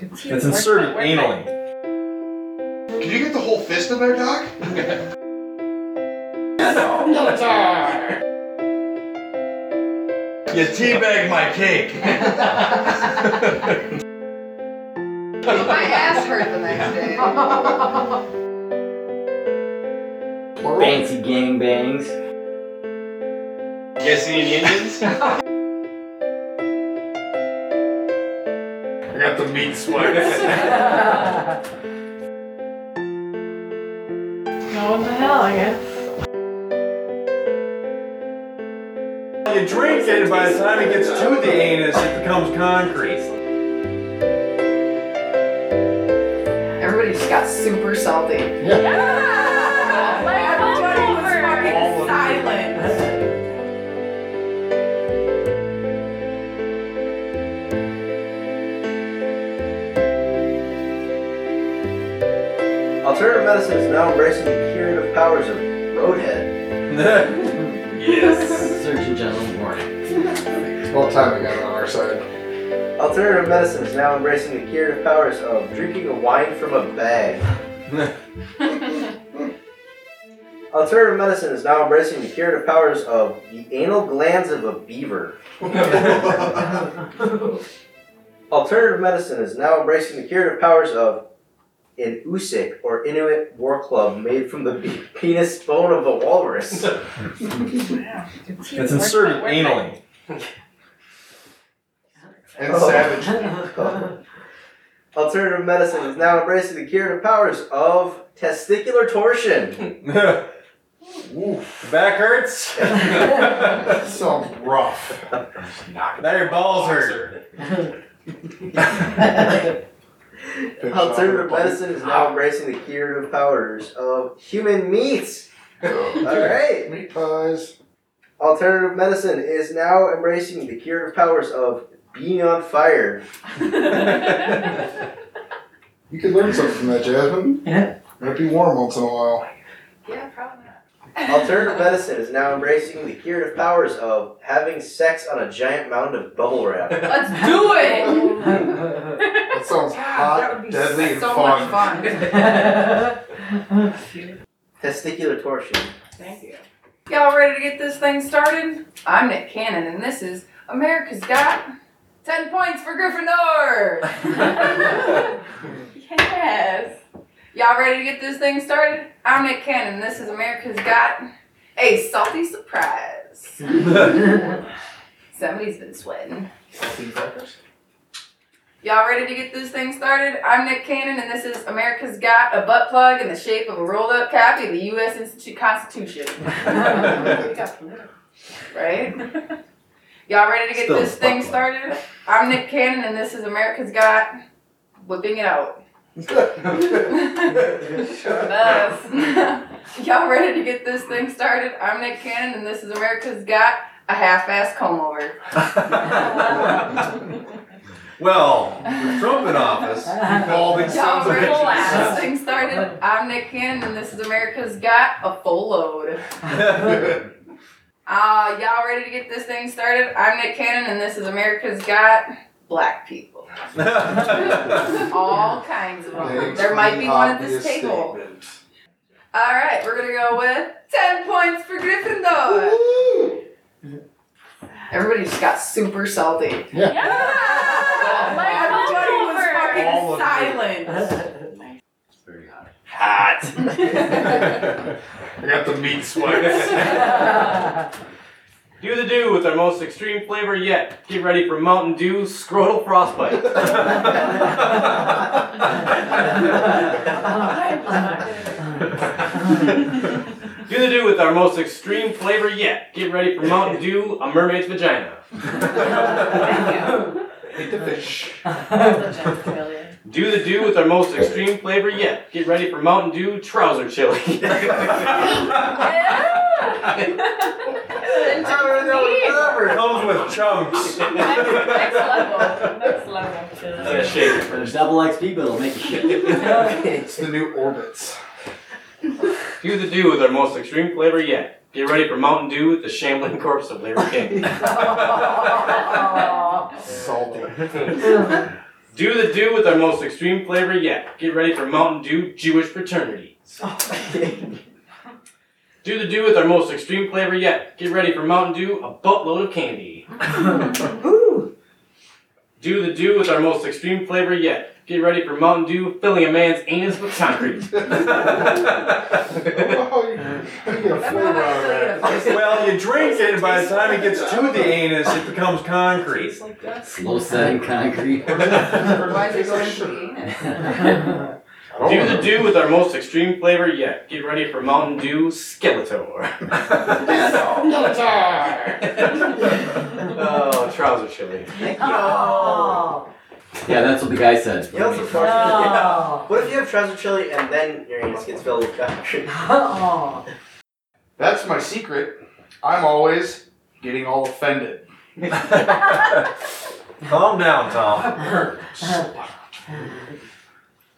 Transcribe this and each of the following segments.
It's inserted anally. Can you get the whole fist in there, Doc? You teabag my cake. My ass hurt the next day. Fancy gangbangs. You guys see any Indians? got the meat sweats. No, what the hell, I guess. you drink it, and by the time it gets to the anus, it becomes concrete. Everybody just got super salty. Yeah! Alternative medicine is now embracing the curative powers of roadhead. yes. Surgeon General warning. It's about time we got it on our side. Alternative medicine is now embracing the curative powers of drinking a wine from a bag. Alternative medicine is now embracing the curative powers of the anal glands of a beaver. Alternative medicine is now embracing the curative powers of an Oosik or Inuit war club made from the be- penis bone of a walrus. It's inserted anally. And Oh. savage. Alternative medicine is now embracing the curative powers of testicular torsion. Oof. Back hurts. That sounds rough. now your balls hurt. Alternative medicine is now embracing the curative powers of human meat. Alright. Meat pies. Alternative medicine is now embracing the curative powers of being on fire. You could learn something from that, Jasmine. Yeah. Might be warm once in a while. Yeah, probably not. Alternative medicine is now embracing the curative powers of having sex on a giant mound of bubble wrap. Let's do it! That sounds God, hot, that would be deadly, and so fun. much fun. Testicular torsion. Thank you. Y'all ready to get this thing started? I'm Nick Cannon, and this is America's Got 10 Points for Gryffindor! yes! Y'all ready to get this thing started? I'm Nick Cannon, and this is America's Got a Salty Surprise. Somebody's been sweating. Y'all ready to get this thing started? I'm Nick Cannon, and this is America's Got a Butt Plug in the shape of a rolled up copy of the U.S. Institute Constitution. right? Y'all ready to get Still this thing started? I'm Nick Cannon, and this is America's Got Whipping It Out. Us. Y'all ready to get this thing started? I'm Nick Cannon, and this is America's Got a half-ass comb over. well, with Trump in office, Balding Y'all of ready to get bitches. this thing started? I'm Nick Cannon, and this is America's Got a full load. Uh, y'all ready to get this thing started? I'm Nick Cannon, and this is America's Got black people. All kinds of them. There might be one at this table. statement. All right, we're gonna go with ten points for Gryffindor. Everybody just got super salty. Yeah! Like, Everybody come was over. All of fucking you. silent. It's very hot. hot. I got the meat sweats. Do the do with our most extreme flavor yet. Get ready for Mountain Dew scrotal frostbite. Do the do with our most extreme flavor yet. Get ready for Mountain Dew, a mermaid's vagina. Hate the fish. Do the do with our most extreme flavor yet. Get ready for Mountain Dew trouser chili. Comes with chunks. Next level. Next level. Yeah, shake it There's first. double XP, but it'll make you shit. It's the new orbits. Do the do with our most extreme flavor yet. Get ready for Mountain Dew, with the shambling corpse of Larry King. Salty. Do the do with our most extreme flavor yet. Get ready for Mountain Dew Jewish fraternity. Do the do with our most extreme flavor yet. Get ready for Mountain Dew, a buttload of candy. Do the do with our most extreme flavor yet. Get ready for Mountain Dew, filling a man's anus with concrete. Oh, you get a four round there. well, you drink it, and by the time it gets to the anus, it becomes concrete. Slow setting concrete. Why is it going to the anus? Oh. Do the do with our most extreme flavor yet. Get ready for Mountain Dew Skeletor. Skeletor! oh, trouser chili. Oh. Yeah, that's what the guy said. You know what's unfortunate? Oh. What if you have trouser chili and then your anus gets filled with concrete? Oh. That's my secret. I'm always getting all offended. Calm down, Tom.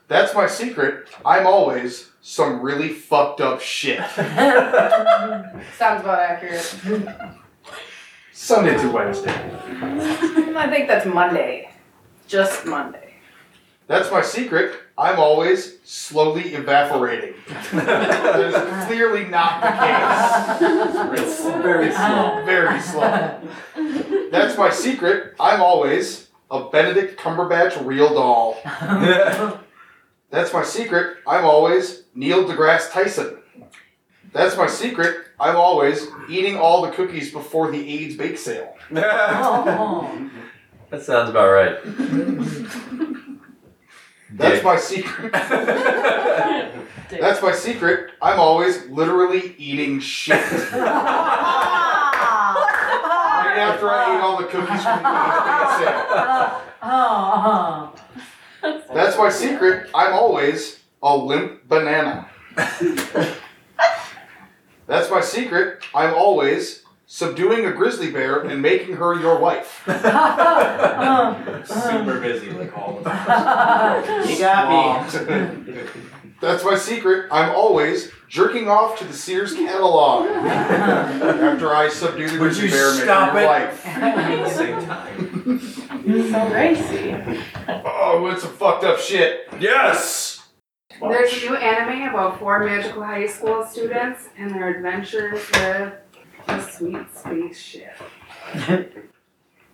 That's my secret. I'm always some really fucked up shit. Sounds about accurate. Sunday to Wednesday. I think that's Monday. Just Monday. That's my secret. I'm always slowly evaporating. That is clearly not the It's very slow. Very slow. That's my secret. I'm always a Benedict Cumberbatch real doll. That's my secret. I'm always Neil deGrasse Tyson. That's my secret. I'm always eating all the cookies before the AIDS bake sale. Oh. that sounds about right. That's Dick. my secret. That's my secret. I'm always literally eating shit. Right after I eat all the cookies from the AIDS bake sale. Oh. That's my secret. I'm always a limp banana. That's my secret. I'm always subduing a grizzly bear and making her your wife. Super busy, like all the You got me. That's my secret. I'm always jerking off to the Sears catalog after I subdue the grizzly bear and make stop her your it? wife. At the same time. so racy. Oh, it's some fucked up shit. Yes! There's a new anime about four magical high school students and their adventures with a sweet spaceship.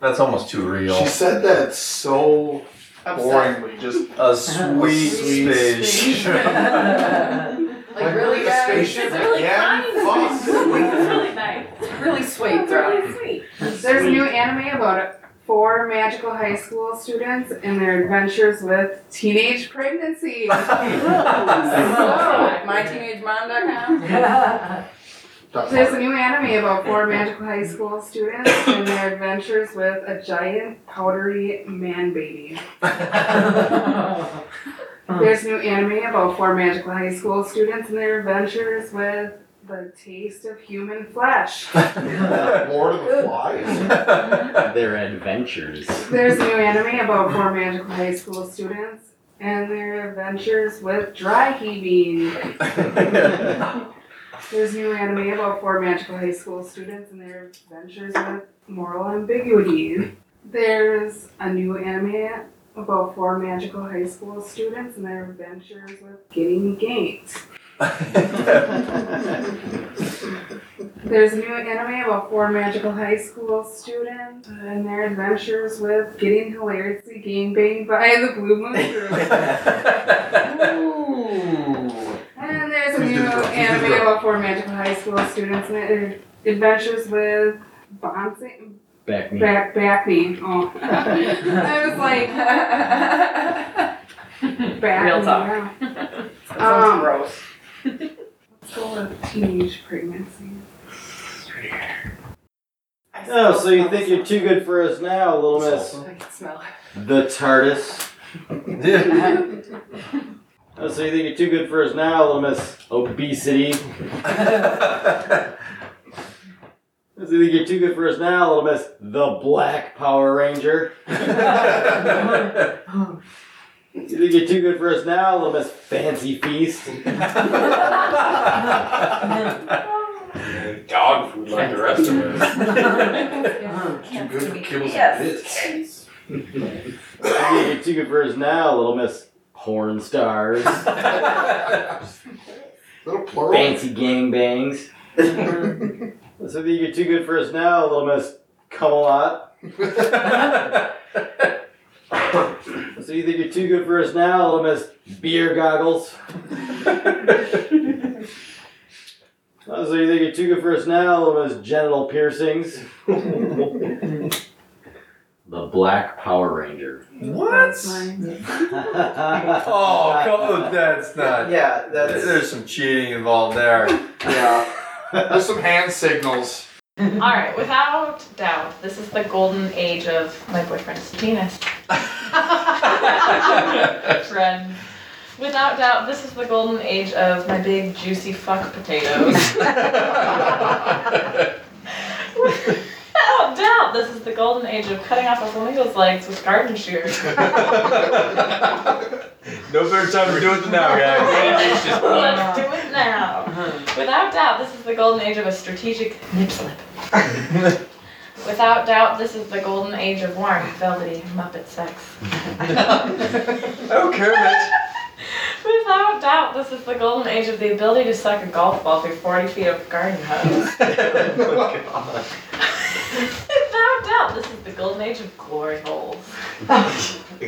That's almost too real. She said that so boringly. Just A sweet, Sweet space. Like really the guys? spaceship It's really again? kind. Fuck. It's really nice. Really sweet, It's really sweet. There's a new anime about four magical high school students and their adventures with teenage pregnancy. So, myteenagemom.com. There's a new anime about four magical high school students and their adventures with a giant powdery man baby. There's a new anime about four magical high school students and their adventures with the taste of human flesh. Lord of the Flies. Their adventures. There's a new anime about four magical high school students and their adventures with dry heaving. There's a new anime about four magical high school students and their adventures with moral ambiguity. There's a new anime about four magical high school students and their adventures with getting ganked. There's a new anime about four magical high school students and their adventures with getting hilariously gangbanged by the Blue Man Group. And there's a new the girl? Who's the anime girl? about four magical high school students and their adventures with bouncing Back me. back back me. Oh. I was like back Real me, talk. yeah. That sounds Um, gross. Let's go with teenage pregnancy. Oh, so you think you're too good for us now, little miss? I can smell it. The TARDIS. Oh, so you think you're too good for us now, little miss? Obesity. Oh, so you think you're too good for us now, little miss? The Black Power Ranger. You think you're too good for us now, little miss? Fancy Feast. Dog food like the rest of us. Too good for kibbles and bits. You're too good for us now, little miss porn stars. Little plural. Fancy gangbangs. So you you're too good for us now, little miss come a lot. So you think you're too good for us now, little miss beer goggles. Oh, so you think you're too good for us now, little miss genital piercings. the Black Power Ranger. What? Oh, come, on, that's not. Yeah, that's There's some cheating involved there. Yeah. There's some hand signals. Alright, without doubt, this is the golden age of my boyfriend's penis. Friend. Without doubt, this is the golden age of my big juicy fuck potatoes. Without doubt, this is the golden age of cutting off a flamingo's legs with garden shears. No better time to do it than now, guys. Let's do it now. Without doubt, this is the golden age of a strategic nip slip. Without doubt, this is the golden age of warm, velvety Muppet sex. Oh, Kermit. Without doubt, this is the golden age of the ability to suck a golf ball through 40 feet of garden hose. Oh, Without doubt, this is the golden age of glory holes.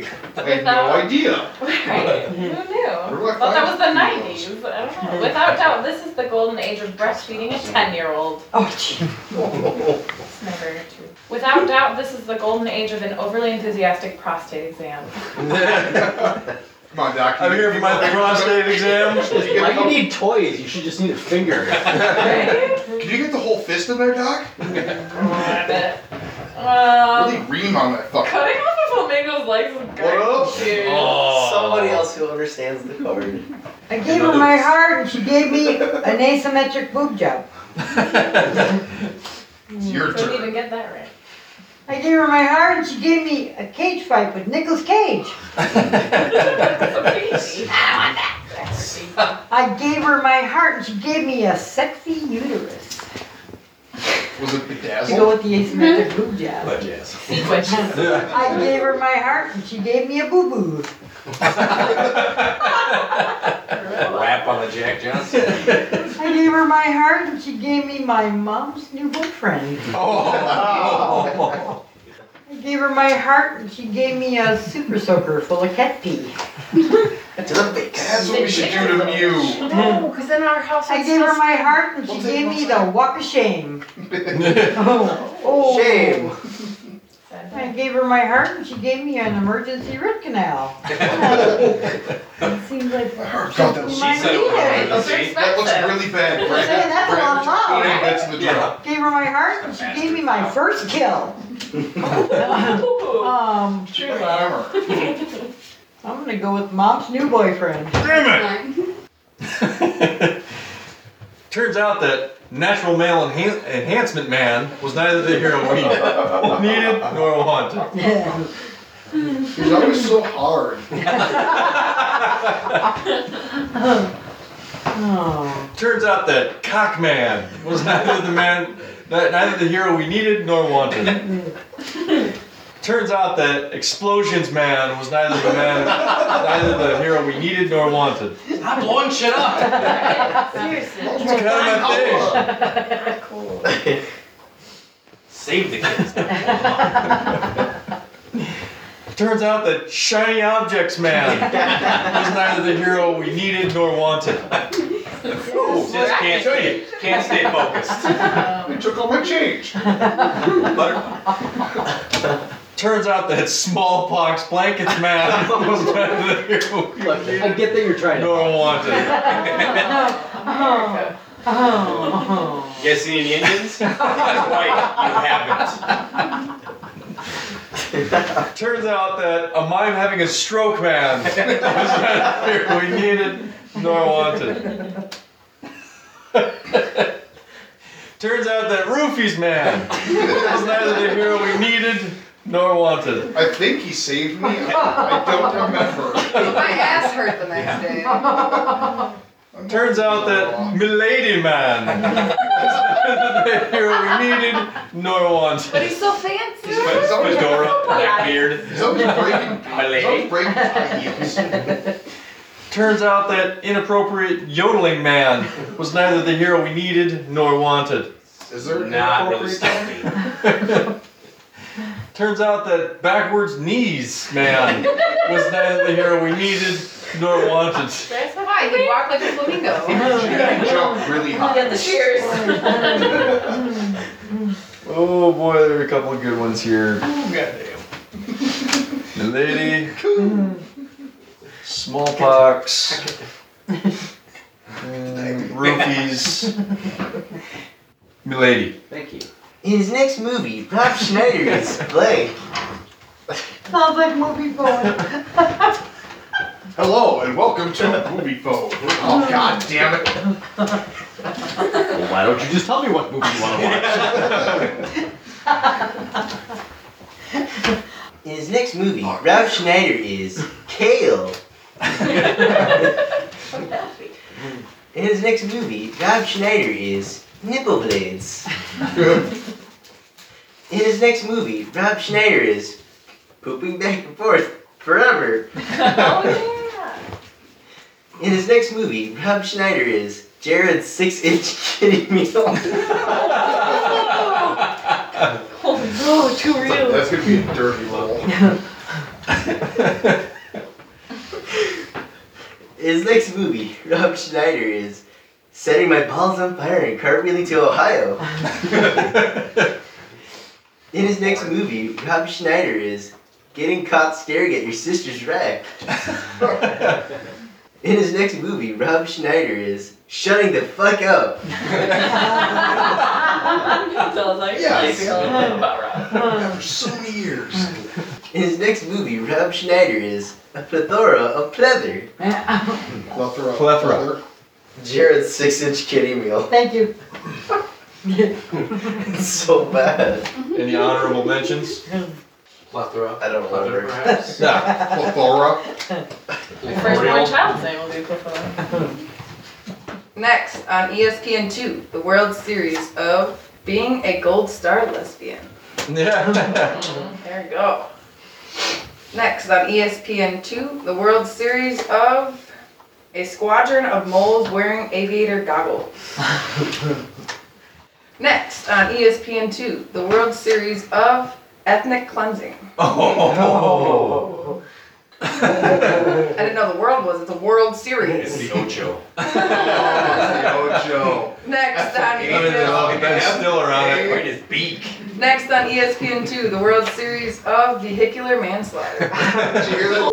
I had no idea. Right? Who knew? Where Thought that was the 90s. I don't know. Without doubt, this is the golden age of breastfeeding a 10 year old. Oh, gee. It's never true. Without doubt, this is the golden age of an overly enthusiastic prostate exam. Come on, Doc. I'm here for my prostate exam. Why do you need toys? You should just need a finger. Can you get the whole fist in there, Doc? Um, Really ream on that fucker. cutting off a flamingo's legs with What garden. Oh. somebody else who understands the card. I gave her my heart and she gave me an asymmetric boob job. It's your Couldn't even get that right. I gave her my heart and she gave me a cage fight with Nicolas Cage. I gave her my heart and she gave me a sexy uterus. Was it go bedazzled? with the asymmetric boob job. But yes. I gave her my heart and she gave me a boo boo. Rap on the Jack Johnson. I gave her my heart and she gave me my mom's new boyfriend. Oh. I gave her my heart and she gave me a super soaker full of cat pee. To the face. That's what we should do to Mew. No, because in our house I it's gave her just- my heart and she We'll take gave me the walk of shame. Oh, oh. Shame. I gave her my heart and she gave me an emergency root canal. it seems like God, that you might She said it need was it. Those are That looks really bad. I'm saying that's a lot of love. Put any bits in the jar. Gave her my heart and she gave me my first kill. Ooh, Um, True love. I'm gonna go with mom's new boyfriend. Damn it! Turns out that natural male enhan- enhancement man was neither the hero we needed nor wanted. He's always so hard. Oh. Turns out that cockman was neither the man, neither the hero we needed nor wanted. Turns out that explosions man was neither the man, neither the hero we needed nor wanted. Stop blowing shit up. Seriously. It's kind of my thing. Cool. Save the kids. Turns out that shiny objects man was neither the hero we needed nor wanted. Just can't stay, can't stay focused. They took all my change. Turns out that smallpox blankets man was neither the Look, I get that you're trying to. nor wanted. America. Oh. You guys seen any Indians? That's right, you haven't. Turns out that a mime having a stroke man was neither the hero we needed nor wanted. Turns out that Roofies man was neither the hero we needed nor wanted. I think he saved me. I, I don't remember. My ass hurt the next day. Turns out that Milady Man was neither the hero we needed nor wanted. But he's so fancy. He's always- Fedora. Blackbeard. He's always breaking. My He's always breaking ideas. Turns out that inappropriate yodeling man was neither the hero we needed nor wanted. Is there an Not really inappropriate stumpy. Turns out that backwards knees man was neither the hero we needed nor wanted. That's Why? He walked like a flamingo. He jumped really high. Get the cheers. Oh boy, there are a couple of good ones here. Goddamn. The lady, smallpox, mm, roofies, Milady. Thank you. In his next movie, Rob Schneider is blank. Sounds like movie phone. Hello and welcome to Movie Phone. Oh god damn it. Well, why don't you just tell me what movie you want to watch? In his next movie, Rob Schneider is Kale. In his next movie, Rob Schneider is Nipple Blades. In his next movie, Rob Schneider is pooping back and forth forever. oh yeah. In his next movie, Rob Schneider is Jared's six-inch kitty meal. yeah. Oh, no, too real. That's gonna be a dirty roll. In his next movie, Rob Schneider is setting my balls on fire and cartwheeling to Ohio. In his next movie, Rob Schneider is getting caught staring at your sister's rack. In his next movie, Rob Schneider is shutting the fuck up. Sounds like Yeah. about Rob. For so many years. In his next movie, Rob Schneider is a plethora of pleather. Plethora. Plethora. Jared's six-inch kitty meal. Thank you. It's so bad. Any honorable mentions? Plethora. I don't Plethora, remember. perhaps. Yeah. Plethora. My firstborn child's name will be Plethora. Next on E ESPN2, the World Series of being a gold star lesbian. Yeah. There you go. Next on E ESPN2, the World Series of a squadron of moles wearing aviator goggles. Next on E ESPN2, the World Series of ethnic cleansing. Oh. I didn't know the world was. It's a World Series. It's Series. the Ocho. Ojo. Next on I mean, there's all still around it. Right his beak. Next on E ESPN2, the World Series of vehicular manslaughter. Did you hear that?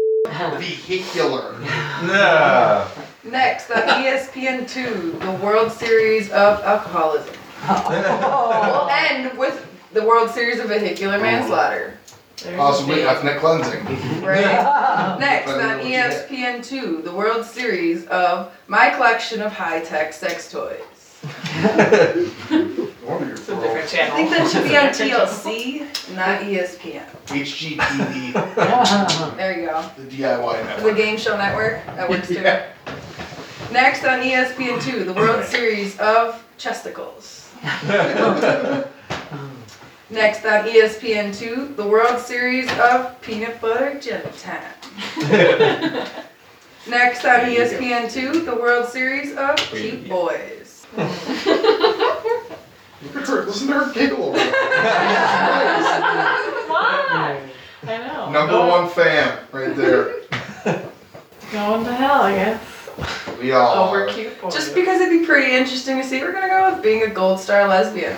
Vehicular. Yeah. Next on E ESPN2, the World Series of alcoholism. Oh. We'll end with the World Series of vehicular manslaughter. There's Possibly a ethnic cleansing. Right? Next on E uh, on what you get. ESPN2, the World Series of my collection of high-tech sex toys. One of your It's a different I channel. think that should be on TLC, not ESPN. HGTV, There you go. the DIY network. The network. Game Show Network. That works too. Yeah. Next on E ESPN2, the World Series of chesticles. Next on E ESPN2, the World Series of peanut butter jelly time. Next on E ESPN2, the World Series of cute boys. Listen to her giggle over there. Why? I know. Number one fan, right there. Going to hell, I guess. We all Over oh, are. cute boys. Just because it'd be pretty interesting to see, we're gonna go with being a gold star lesbian.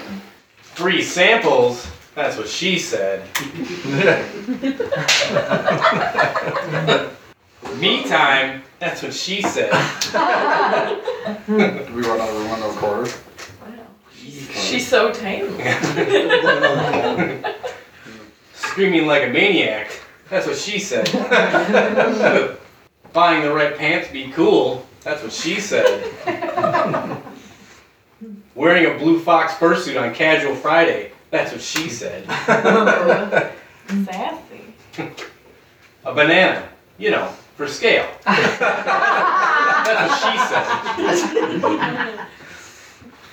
Free samples. That's what she said. Me time. That's what she said. We run out of room on the recorder. She's so tame. Screaming like a maniac. That's what she said. Buying the right pants be cool. That's what she said. Wearing a blue fox fursuit on casual Friday. That's what she said. Sassy. A banana. You know, for scale. That's That's what she said.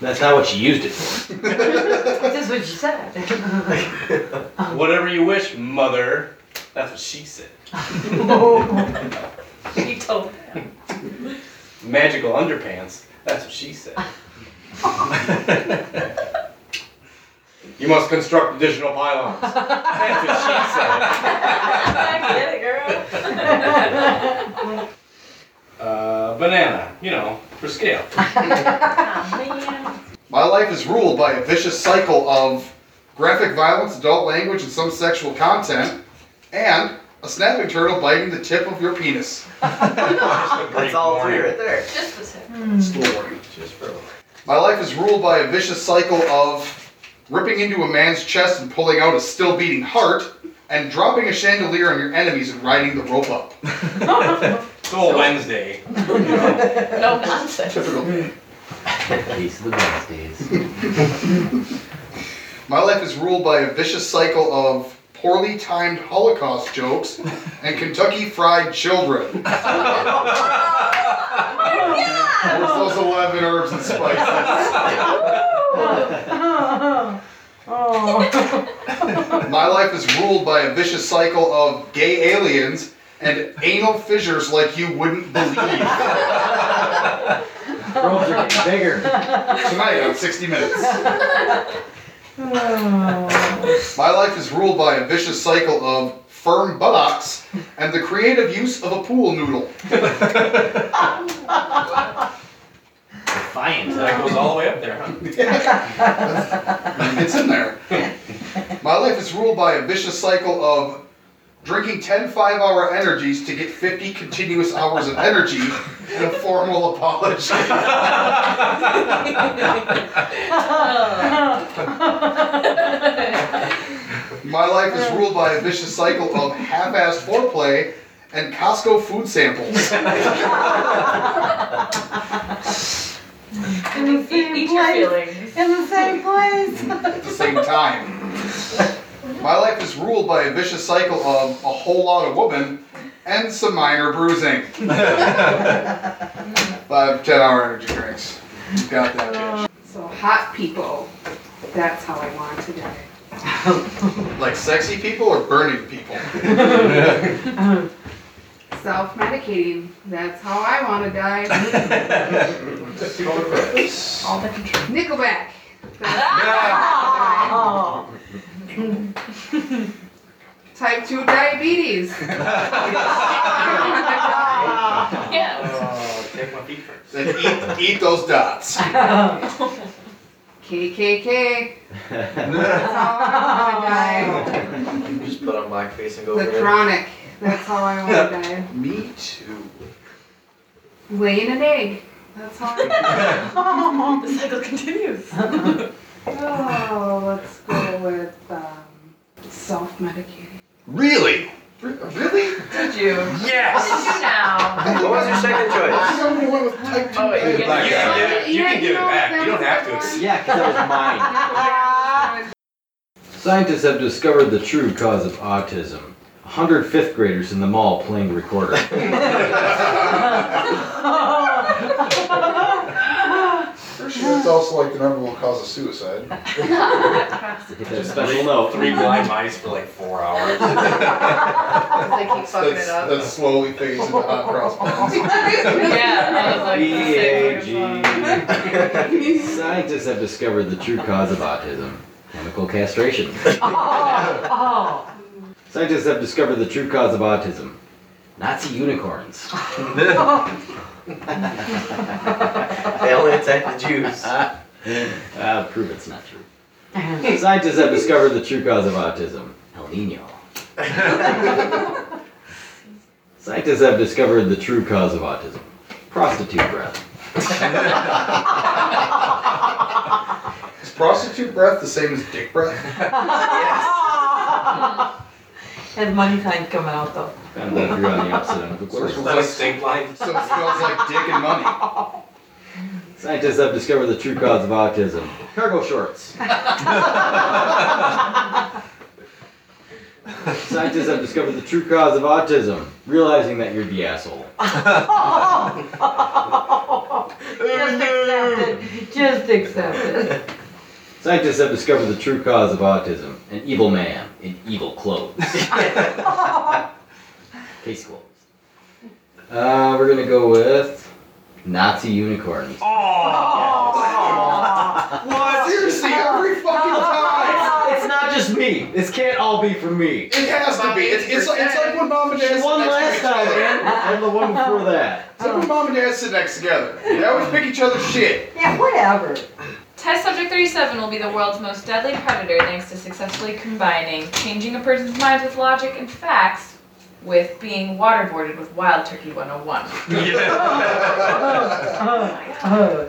That's not what she used it for. That's what she said. Whatever you wish, mother. That's what she said. She told him. Magical underpants. That's what she said. you must construct additional pylons. That's what she said. I get it, girl. Uh, banana. You know, for scale. Oh. My life is ruled by a vicious cycle of graphic violence, adult language, and some sexual content, and a snapping turtle biting the tip of your penis. That's all three right there. Just the tip. Hmm. Just a little warning. Just for My life is ruled by a vicious cycle of ripping into a man's chest and pulling out a still beating heart, and dropping a chandelier on your enemies and riding the rope up. It's all Wednesday. No nonsense. Typical. Peace of the Wednesdays. My life is ruled by a vicious cycle of poorly timed Holocaust jokes and Kentucky fried children. Where's those 11 herbs and spices? My life is ruled by a vicious cycle of gay aliens and anal fissures like you wouldn't believe. Worlds are getting bigger. Tonight on 60 Minutes. Oh. My life is ruled by a vicious cycle of firm buttocks and the creative use of a pool noodle. Defiant. That goes all the way up there, huh? It's in there. My life is ruled by a vicious cycle of drinking 10 five hour energies to get 50 continuous hours of energy and a formal apology. My life is ruled by a vicious cycle of half assed foreplay and Costco food samples. In the same place. In the same place. at the same time. My life is ruled by a vicious cycle of a whole lot of woman and some minor bruising. Five, ten hour energy drinks. You got that bitch. So hot people. That's how I want to die. Like sexy people or burning people? Self-medicating. That's how I want to die. All the. Nickelback. That's Oh. Type 2 diabetes. Yes. Oh, take my feet first. Then eat, eat those dots. KKK. That's how I want to Just put on blackface and go die. over The there. chronic. That's how I want to die. Me too. Laying an egg. That's how I The cycle continues. Oh, let's go with um, self-medicating. Really? Re- Really? Did you? What Yes! did you now? What was your second I choice? only went with type 2 Oh, wait, you diabetes. You can give it, you Yeah, can you give it know, back. You don't have to. one. Yeah, because that was mine. Scientists have discovered the true cause of autism. 100 fifth graders in the mall playing the recorder. Pretty sure it's also like the number one cause of suicide. Hit that special note. Three blind mice for like four hours. They keep fucking That's, it up. that's slowly fades into hot cross buns. Yeah, I was like, B-A-G. Scientists have discovered the true cause of autism. Chemical castration. Oh, oh. Scientists have discovered the true cause of autism. Nazi unicorns. They only attack the Jews. Ah, prove it's not true. Scientists have discovered the true cause of autism. El Nino. Scientists have discovered the true cause of autism. Prostitute breath. Is prostitute breath the same as dick breath? Has money signs coming out though. Kind of if you're on the opposite end of the So it course. smells Is that a stink line? so it smells like dick and money. Scientists have discovered the true cause of autism. Cargo shorts. Scientists have discovered the true cause of autism. Realizing that you're the asshole. just accept it. Just accept it. Scientists have discovered the true cause of autism an evil man in evil clothes. Case closed. Uh, we're gonna go with Nazi unicorns. Oh, what? Seriously, every fucking time. It's not just me. This can't all be for me. It has to be. It's, it's, like, it's like when mom and dad She sit won next to last time, other. man. And the one before that. It's like when mom and dad sit next together. They always pick each other's shit. Yeah, whatever. Test subject 37 will be the world's most deadly predator thanks to successfully combining changing a person's mind with logic and facts with being waterboarded with Wild Turkey 101. Uh,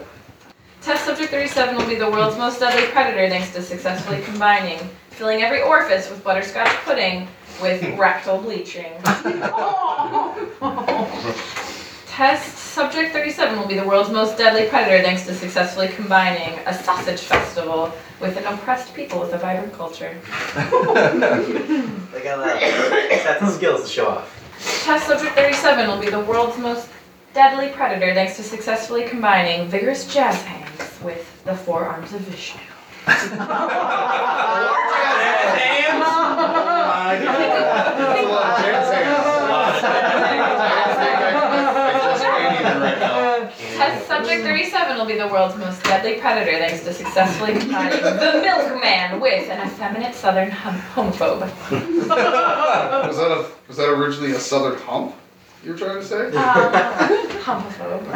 Test subject 37 will be the world's most deadly predator thanks to successfully combining filling every orifice with butterscotch pudding with rectal bleaching. Test subject 37 will be the world's most deadly predator thanks to successfully combining a sausage festival with an oppressed people with a vibrant culture. They got that. Sets of skills to show off. Test subject 37 will be the world's most deadly predator thanks to successfully combining vigorous jazz hands with the forearms of Vishnu. That's a lot of jazz hands. Test subject 37 will be the world's most deadly predator thanks to successfully combining the milkman with an effeminate southern hum- homophobe. Was that a was that originally a southern hump? You were trying to say? Uh, homophobe.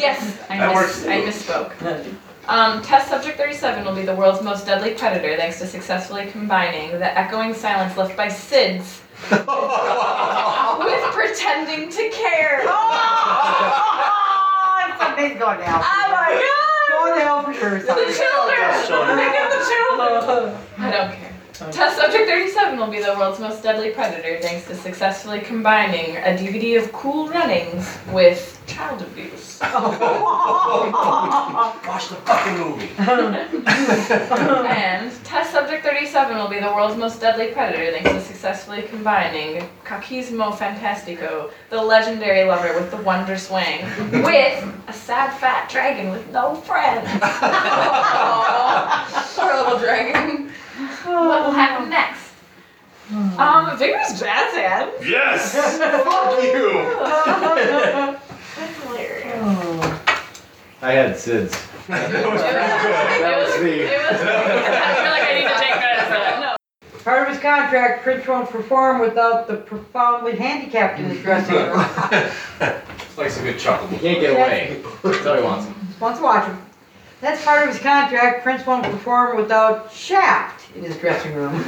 yes, I, That mis- works. I misspoke. Um, test subject 37 will be the world's most deadly predator thanks to successfully combining the echoing silence left by SIDS with pretending to care. Oh, something's going down. Oh my god! Going down for sure. The something. children! Think of the children! I don't care. Test subject 37 will be the world's most deadly predator thanks to successfully combining a DVD of Cool Runnings with child abuse. Watch the fucking movie. and test subject 37 will be the world's most deadly predator thanks to successfully combining Kakismo Fantastico, the legendary lover with the wonder swing, with a sad fat dragon with no friends. Aww. Poor little dragon. what will happen next? Um, vigorous jazz hands. Yes! Fuck you! That's hilarious. Oh. I had SIDS. That was That was me. It was, I feel like I need to take credit for that. No. Part of his contract, Prince won't perform without the profoundly handicapped in his dressing room. Likes a good chuckle. He can't get away. That's all he wants. Wants to watch him. That's part of his contract. Prince won't perform without Shaft in his dressing room.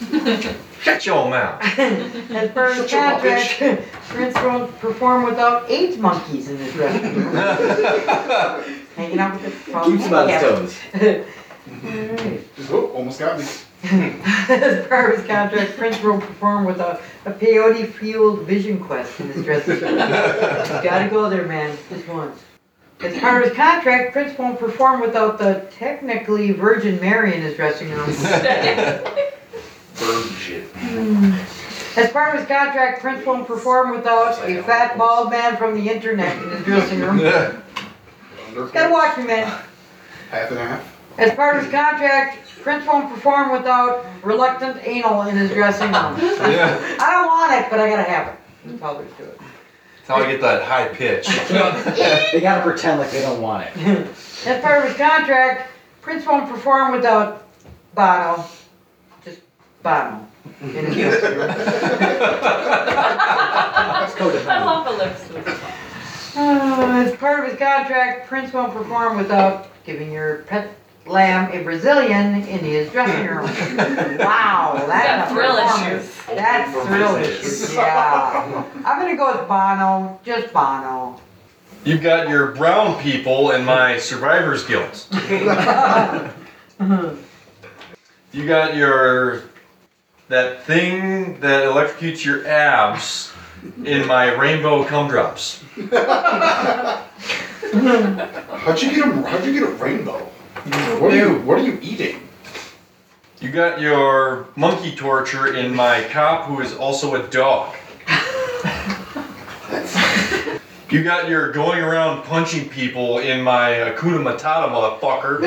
Shut your mouth. As part of his contract, Prince won't perform without eight monkeys in his dressing room. Hanging out with the profoundly Keeps him on his toes. Just, oh, almost got me. As part of his contract, Prince won't perform without a peyote-fueled vision quest in his dressing room. Gotta go there, man, just once. As part of his contract, Prince won't perform without the technically Virgin Mary in his dressing room. Virgin. As part of his contract, Prince won't perform without a fat bald man from the internet in his dressing room. Gotta watch me, man. Half and half. As part of his contract, Prince won't perform without reluctant anal in his dressing room. yeah. I don't want it, but I gotta have it. That's how there's to it. That's how I get that high pitch. They gotta pretend like they don't want it. As part of his contract, Prince won't perform without Bono. Just Bono. In his dressing room. I love the lips. Uh, as part of his contract, Prince won't perform without giving your pet lamb a Brazilian in his dressing room. wow, Got that's a thrill performance. issues. That's for thrill issues. Yeah. I'm gonna go with Bono. Just Bono. You've got your brown people and my survivors guild. You got your that thing that electrocutes your abs in my rainbow cum drops. How'd you get a How'd you get a rainbow? What are you What are you eating? You got your monkey torture in my cop who is also a dog. You got your going around punching people in my Hakuna Matata, motherfucker.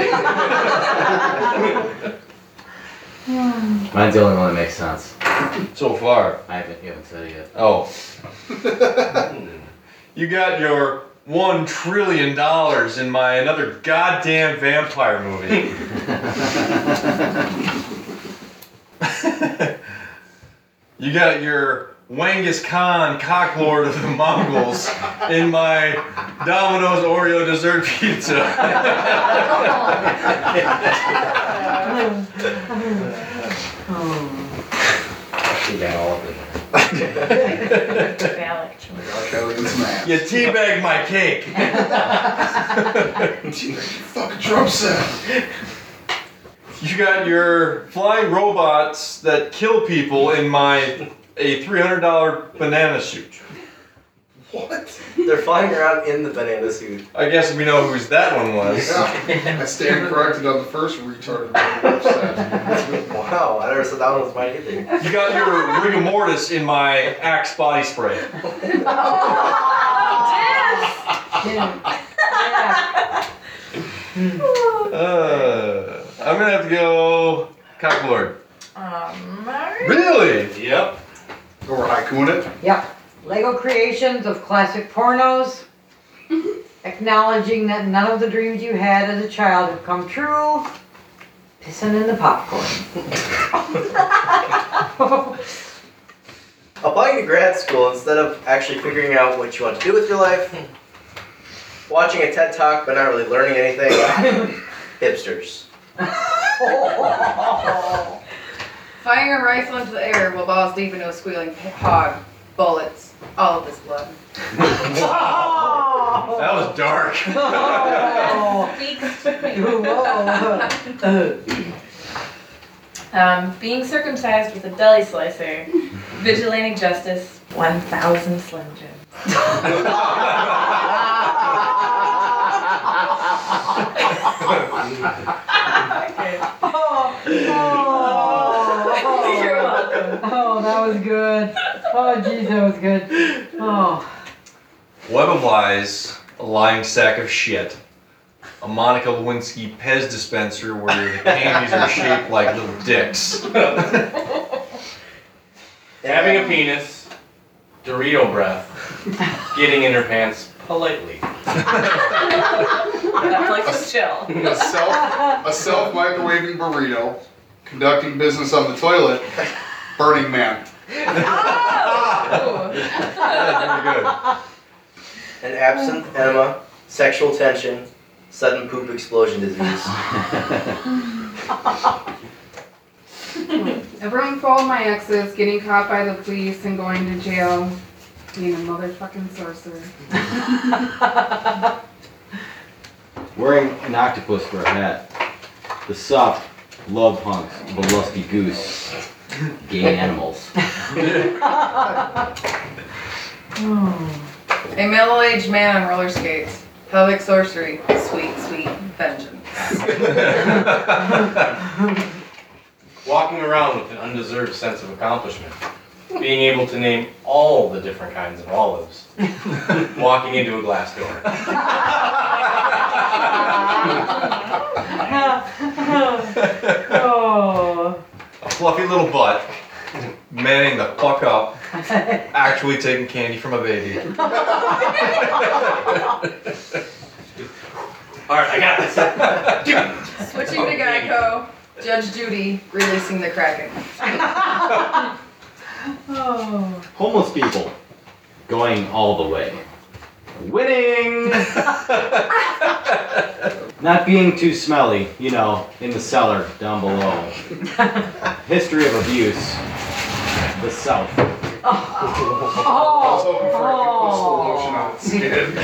Hmm. Mine's the only one that makes sense. so far. I haven't, you haven't said it yet. Oh. you got your one trillion dollars in my another goddamn vampire movie. you got your Genghis Khan, cocklord of the Mongols, in my Domino's Oreo dessert pizza. She got all of it. Phallic choice. Kelly's man. you teabag my cake. Fucking Trump said. You got your flying robots that kill people in my a three hundred dollar banana suit. What? They're flying around in the banana suit. I guess we know whose that one was. Yeah. I stand corrected on the first retarded thing you. Wow, I never said that one was mine either. You got your rigor mortis in my Axe body spray. Yeah. Yeah. Uh, I'm gonna have to go cocklord. Um, Really? Yep. Or haikuing it. Yep. Lego creations of classic pornos. Acknowledging that none of the dreams you had as a child have come true. Pissing in the popcorn. Applying to grad school instead of actually figuring out what you want to do with your life. Watching a TED talk but not really learning anything. Hipsters. Firing a rifle into the air while balls deep into a squealing hog. Bullets. All of this blood. That was dark. Oh. Whoa. Um, being circumcised with a belly slicer. Vigilante justice. 1,000 Slim Jims. Okay. Oh, oh, You're welcome. oh, that was good. Oh, jeez, that was good. Oh, Web of lies, a lying sack of shit. A Monica Lewinsky Pez dispenser where the candies are shaped like little dicks. Having a penis, Dorito breath, getting in her pants politely. Netflix is chill. A self a self microwaving burrito, conducting business on the toilet, Burning Man. Oh! Very good. An absent oh, enema, sexual tension, sudden poop explosion disease. Everyone followed my exes, getting caught by the police and going to jail, being a motherfucking sorcerer. Wearing an octopus for a hat. The soft love hunks of a lusty goose. Gay animals. A middle-aged man on roller skates. Pelvic sorcery. Sweet, sweet vengeance. Walking around with an undeserved sense of accomplishment. Being able to name all the different kinds of olives. Walking into a glass door. A fluffy little butt, manning the fuck up, actually taking candy from a baby. Alright, I got this. Give it. Switching to Geico. Judge Judy releasing the Kraken. Oh. Homeless people. Going all the way. Winning! Not being too smelly, you know, in the cellar down below. History of abuse. The South. I was hoping for a Oh. lotion on its skin.